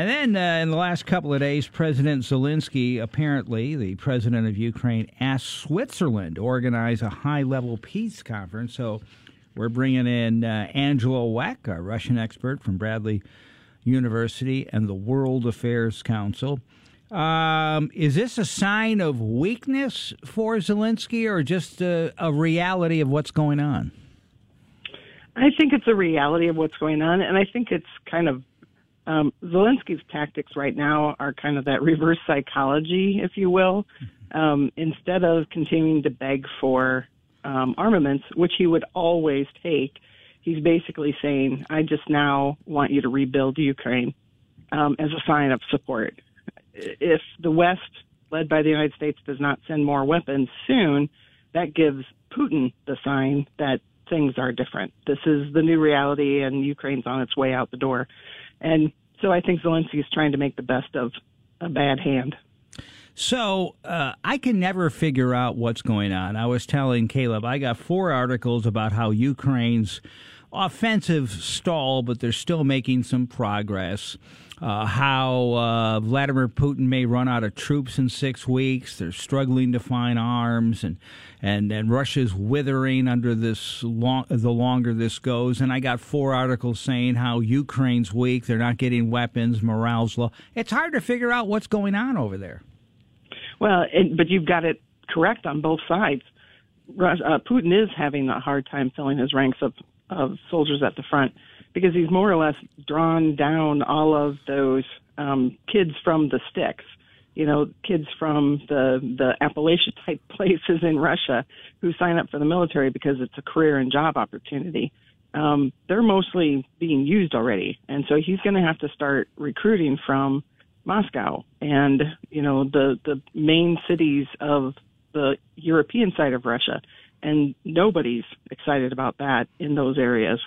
And then uh, in the last couple of days, President Zelensky, apparently the president of Ukraine, asked Switzerland to organize a high level peace conference. So we're bringing in uh, Angela Weck, a Russian expert from Bradley University and the World Affairs Council. Um, is this a sign of weakness for Zelensky or just a, a reality of what's going on? I think it's a reality of what's going on, and I think it's kind of um, Zelensky's tactics right now are kind of that reverse psychology, if you will. Um, instead of continuing to beg for um, armaments, which he would always take, he's basically saying, "I just now want you to rebuild Ukraine um, as a sign of support." If the West, led by the United States, does not send more weapons soon, that gives Putin the sign that things are different. This is the new reality, and Ukraine's on its way out the door. And so I think Zelensky is trying to make the best of a bad hand. So uh, I can never figure out what's going on. I was telling Caleb, I got four articles about how Ukraine's offensive stall, but they're still making some progress. Uh, how uh, Vladimir Putin may run out of troops in six weeks. They're struggling to find arms, and and and Russia's withering under this long. The longer this goes, and I got four articles saying how Ukraine's weak. They're not getting weapons. Morale's low. It's hard to figure out what's going on over there. Well, it, but you've got it correct on both sides. Uh, Putin is having a hard time filling his ranks of of soldiers at the front because he's more or less drawn down all of those um, kids from the sticks. You know, kids from the the Appalachia type places in Russia who sign up for the military because it's a career and job opportunity. Um, they're mostly being used already, and so he's going to have to start recruiting from Moscow and you know the the main cities of the European side of Russia and nobody's excited about that in those areas.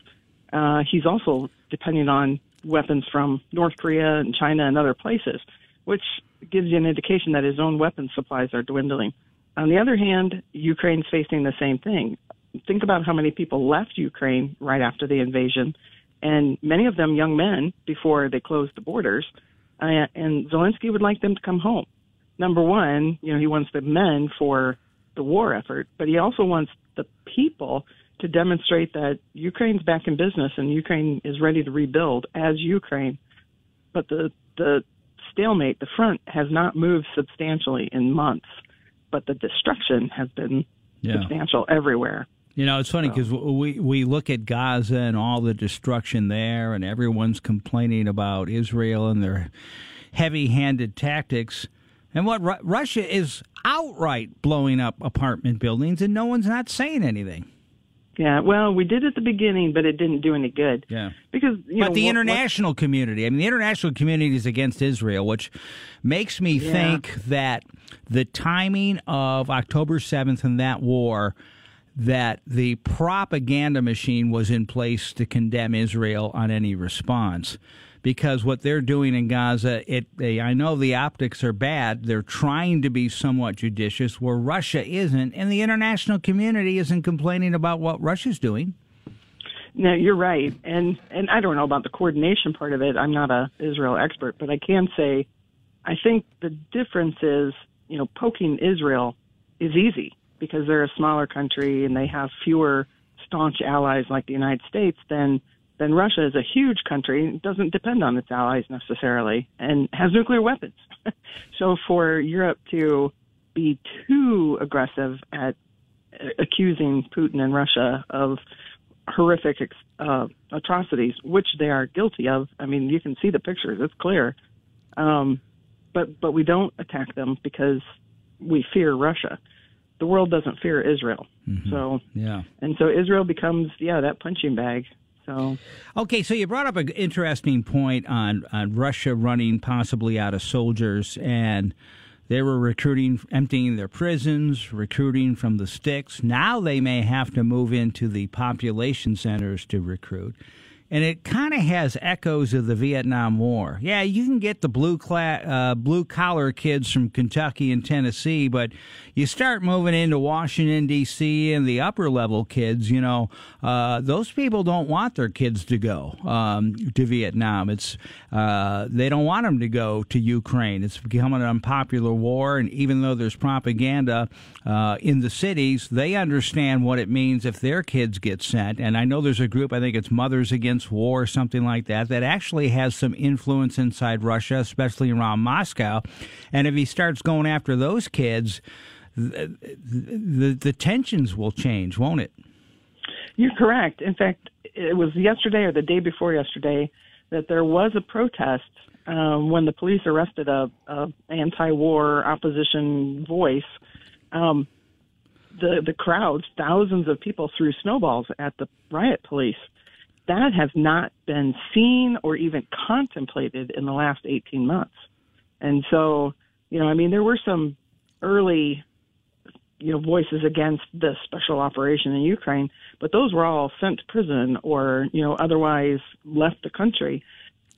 Uh, he's also depending on weapons from North Korea and China and other places, which gives you an indication that his own weapons supplies are dwindling. On the other hand, Ukraine's facing the same thing. Think about how many people left Ukraine right after the invasion, and many of them young men before they closed the borders. Uh, and Zelensky would like them to come home. Number one, you know, he wants the men for the war effort, but he also wants the people to demonstrate that Ukraine's back in business and Ukraine is ready to rebuild as Ukraine. But the the stalemate, the front has not moved substantially in months, but the destruction has been yeah. substantial everywhere. You know, it's funny because so. we we look at Gaza and all the destruction there, and everyone's complaining about Israel and their heavy-handed tactics. And what Ru- Russia is outright blowing up apartment buildings, and no one's not saying anything. Yeah, well, we did at the beginning, but it didn't do any good. Yeah, because but know, the what, international what, community. I mean, the international community is against Israel, which makes me yeah. think that the timing of October seventh and that war, that the propaganda machine was in place to condemn Israel on any response because what they're doing in Gaza, it they, I know the optics are bad. They're trying to be somewhat judicious, where Russia isn't, and the international community isn't complaining about what Russia's doing. No, you're right, and and I don't know about the coordination part of it. I'm not a Israel expert, but I can say, I think the difference is, you know, poking Israel is easy because they're a smaller country and they have fewer staunch allies like the United States than then Russia is a huge country, doesn't depend on its allies necessarily, and has nuclear weapons. so for Europe to be too aggressive at accusing Putin and Russia of horrific uh, atrocities, which they are guilty of. I mean, you can see the pictures; it's clear. Um, but but we don't attack them because we fear Russia. The world doesn't fear Israel. Mm-hmm. So yeah, and so Israel becomes yeah that punching bag so okay, so you brought up an interesting point on on Russia running possibly out of soldiers, and they were recruiting, emptying their prisons, recruiting from the sticks. Now they may have to move into the population centers to recruit. And it kind of has echoes of the Vietnam War. Yeah, you can get the blue cla- uh, blue collar kids from Kentucky and Tennessee, but you start moving into Washington D.C. and the upper level kids. You know, uh, those people don't want their kids to go um, to Vietnam. It's uh, they don't want them to go to Ukraine. It's becoming an unpopular war, and even though there's propaganda uh, in the cities, they understand what it means if their kids get sent. And I know there's a group. I think it's Mothers Against War or something like that, that actually has some influence inside Russia, especially around Moscow. And if he starts going after those kids, the, the, the tensions will change, won't it? You're correct. In fact, it was yesterday or the day before yesterday that there was a protest um, when the police arrested a, a anti-war opposition voice. Um, the the crowds, thousands of people threw snowballs at the riot police that has not been seen or even contemplated in the last 18 months. And so, you know, I mean, there were some early, you know, voices against this special operation in Ukraine, but those were all sent to prison or, you know, otherwise left the country.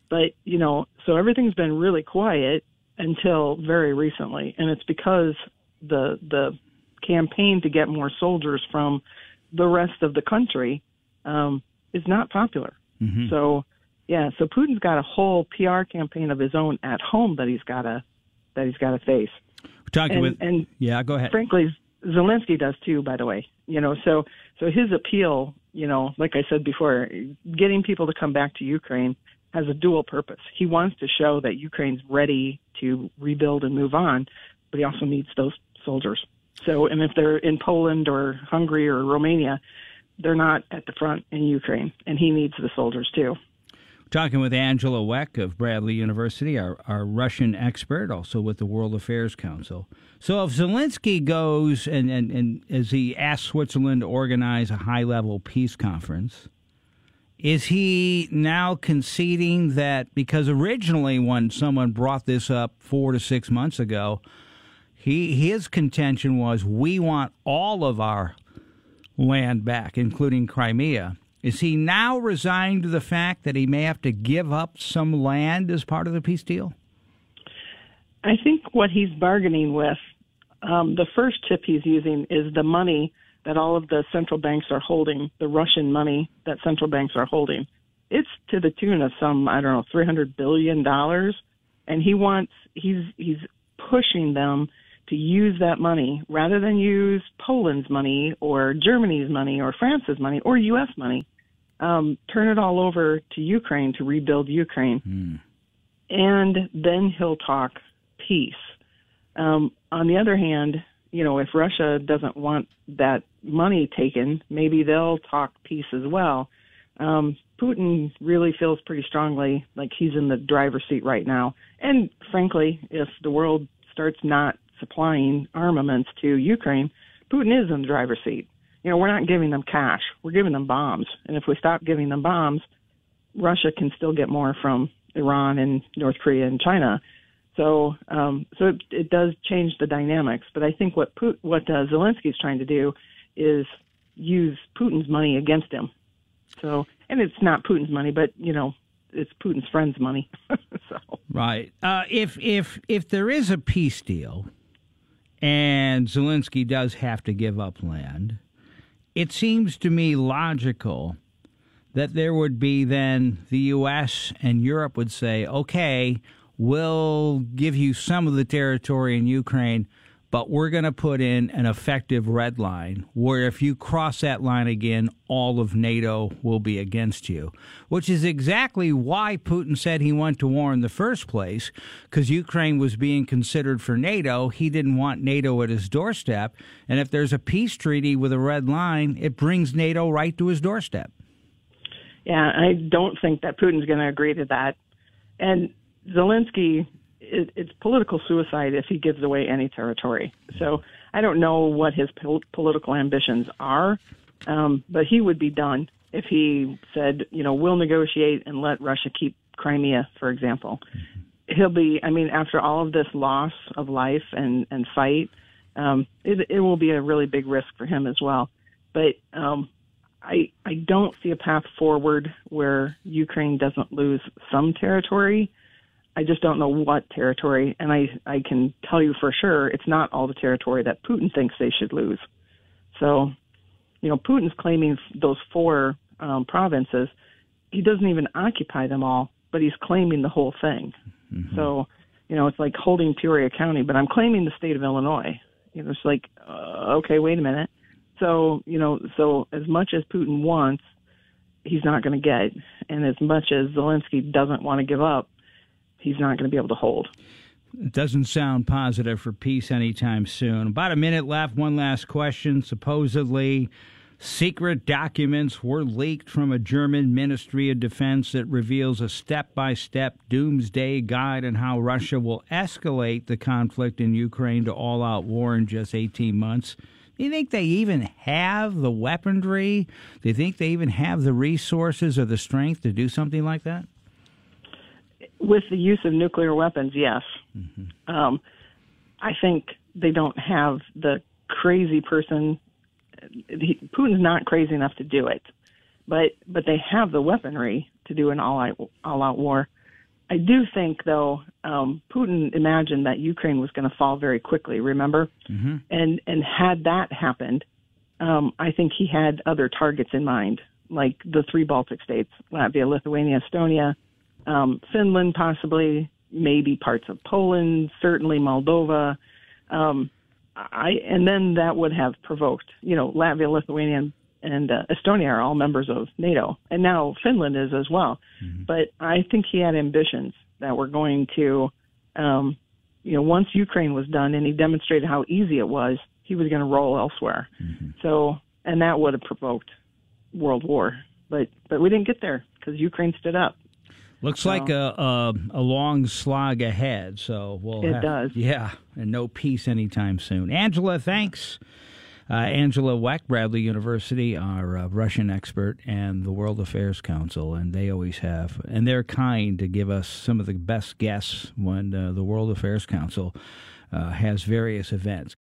But, you know, so everything's been really quiet until very recently. And it's because the, the campaign to get more soldiers from the rest of the country, um, is not popular. Mm-hmm. So, yeah, so Putin's got a whole PR campaign of his own at home that he's got to that he's got to face. We're talking and, with and yeah, go ahead. Frankly, Zelensky does too. By the way, you know, so so his appeal, you know, like I said before, getting people to come back to Ukraine has a dual purpose. He wants to show that Ukraine's ready to rebuild and move on, but he also needs those soldiers. So, and if they're in Poland or Hungary or Romania, they're not at the front in Ukraine, and he needs the soldiers too. Talking with Angela Weck of Bradley University, our, our Russian expert, also with the World Affairs Council. So if Zelensky goes and, and, and as he asks Switzerland to organize a high level peace conference, is he now conceding that because originally when someone brought this up four to six months ago, he his contention was we want all of our land back, including Crimea. Is he now resigned to the fact that he may have to give up some land as part of the peace deal? I think what he's bargaining with, um, the first tip he's using is the money that all of the central banks are holding, the Russian money that central banks are holding. It's to the tune of some, I don't know, three hundred billion dollars, and he wants he's he's pushing them to use that money rather than use Poland's money or Germany's money or France's money or U.S. money. Um, turn it all over to Ukraine to rebuild Ukraine. Mm. And then he'll talk peace. Um, on the other hand, you know, if Russia doesn't want that money taken, maybe they'll talk peace as well. Um, Putin really feels pretty strongly like he's in the driver's seat right now. And frankly, if the world starts not supplying armaments to Ukraine, Putin is in the driver's seat. You know, we're not giving them cash. We're giving them bombs. And if we stop giving them bombs, Russia can still get more from Iran and North Korea and China. So, um, so it, it does change the dynamics. But I think what what uh, Zelensky is trying to do is use Putin's money against him. So, and it's not Putin's money, but you know, it's Putin's friends' money. so, right. Uh, if if if there is a peace deal, and Zelensky does have to give up land, it seems to me logical that there would be then the U.S. and Europe would say, okay, we'll give you some of the territory in Ukraine, but we're going to put in an effective red line where if you cross that line again, all of NATO will be against you, which is exactly why Putin said he went to war in the first place, because Ukraine was being considered for NATO. He didn't want NATO at his doorstep. And if there's a peace treaty with a red line, it brings NATO right to his doorstep. Yeah, I don't think that Putin's going to agree to that. And Zelensky it, it's political suicide if he gives away any territory. So I don't know what his pol- political ambitions are, um, but he would be done if he said, you know, we'll negotiate and let Russia keep Crimea, for example. He'll be, I mean, after all of this loss of life and, and fight, um, it, it will be a really big risk for him as well. But um, I I don't see a path forward where Ukraine doesn't lose some territory. I just don't know what territory, and I I can tell you for sure it's not all the territory that Putin thinks they should lose. So, you know, Putin's claiming those four um, provinces. He doesn't even occupy them all, but he's claiming the whole thing. Mm-hmm. So, you know, it's like holding Peoria County, but I'm claiming the state of Illinois. You know, it's like, uh, okay, wait a minute. So, you know, so as much as Putin wants, he's not going to get, and as much as Zelensky doesn't want to give up, he's not going to be able to hold. It doesn't sound positive for peace anytime soon. About a minute left. One last question. Supposedly, secret documents were leaked from a German Ministry of Defense that reveals a step by step doomsday guide on how Russia will escalate the conflict in Ukraine to all out war in just 18 months. Do you think they even have the weaponry? Do you think they even have the resources or the strength to do something like that? With the use of nuclear weapons, yes. Mm-hmm. Um, I think they don't have the crazy person. He, Putin's not crazy enough to do it, but but they have the weaponry to do an all out all out war. I do think, though, um, Putin imagined that Ukraine was going to fall very quickly. Remember, mm-hmm. and and had that happened, um, I think he had other targets in mind, like the three Baltic states: Latvia, Lithuania, Estonia, um, Finland, possibly, maybe parts of Poland, certainly Moldova. Um, I and then that would have provoked, you know, Latvia, Lithuania, and uh, Estonia are all members of NATO, and now Finland is as well. Mm-hmm. But I think he had ambitions that were going to, um, you know, once Ukraine was done and he demonstrated how easy it was, he was going to roll elsewhere. Mm-hmm. So, and that would have provoked world war. But but we didn't get there because Ukraine stood up. Looks so, like a, a, a long slog ahead. So we'll it have, does. Yeah, and no peace anytime soon. Angela, thanks. Uh, Angela Weck, Bradley University, our uh, Russian expert, and the World Affairs Council, and they always have, and they're kind to give us some of the best guests when uh, the World Affairs Council uh, has various events.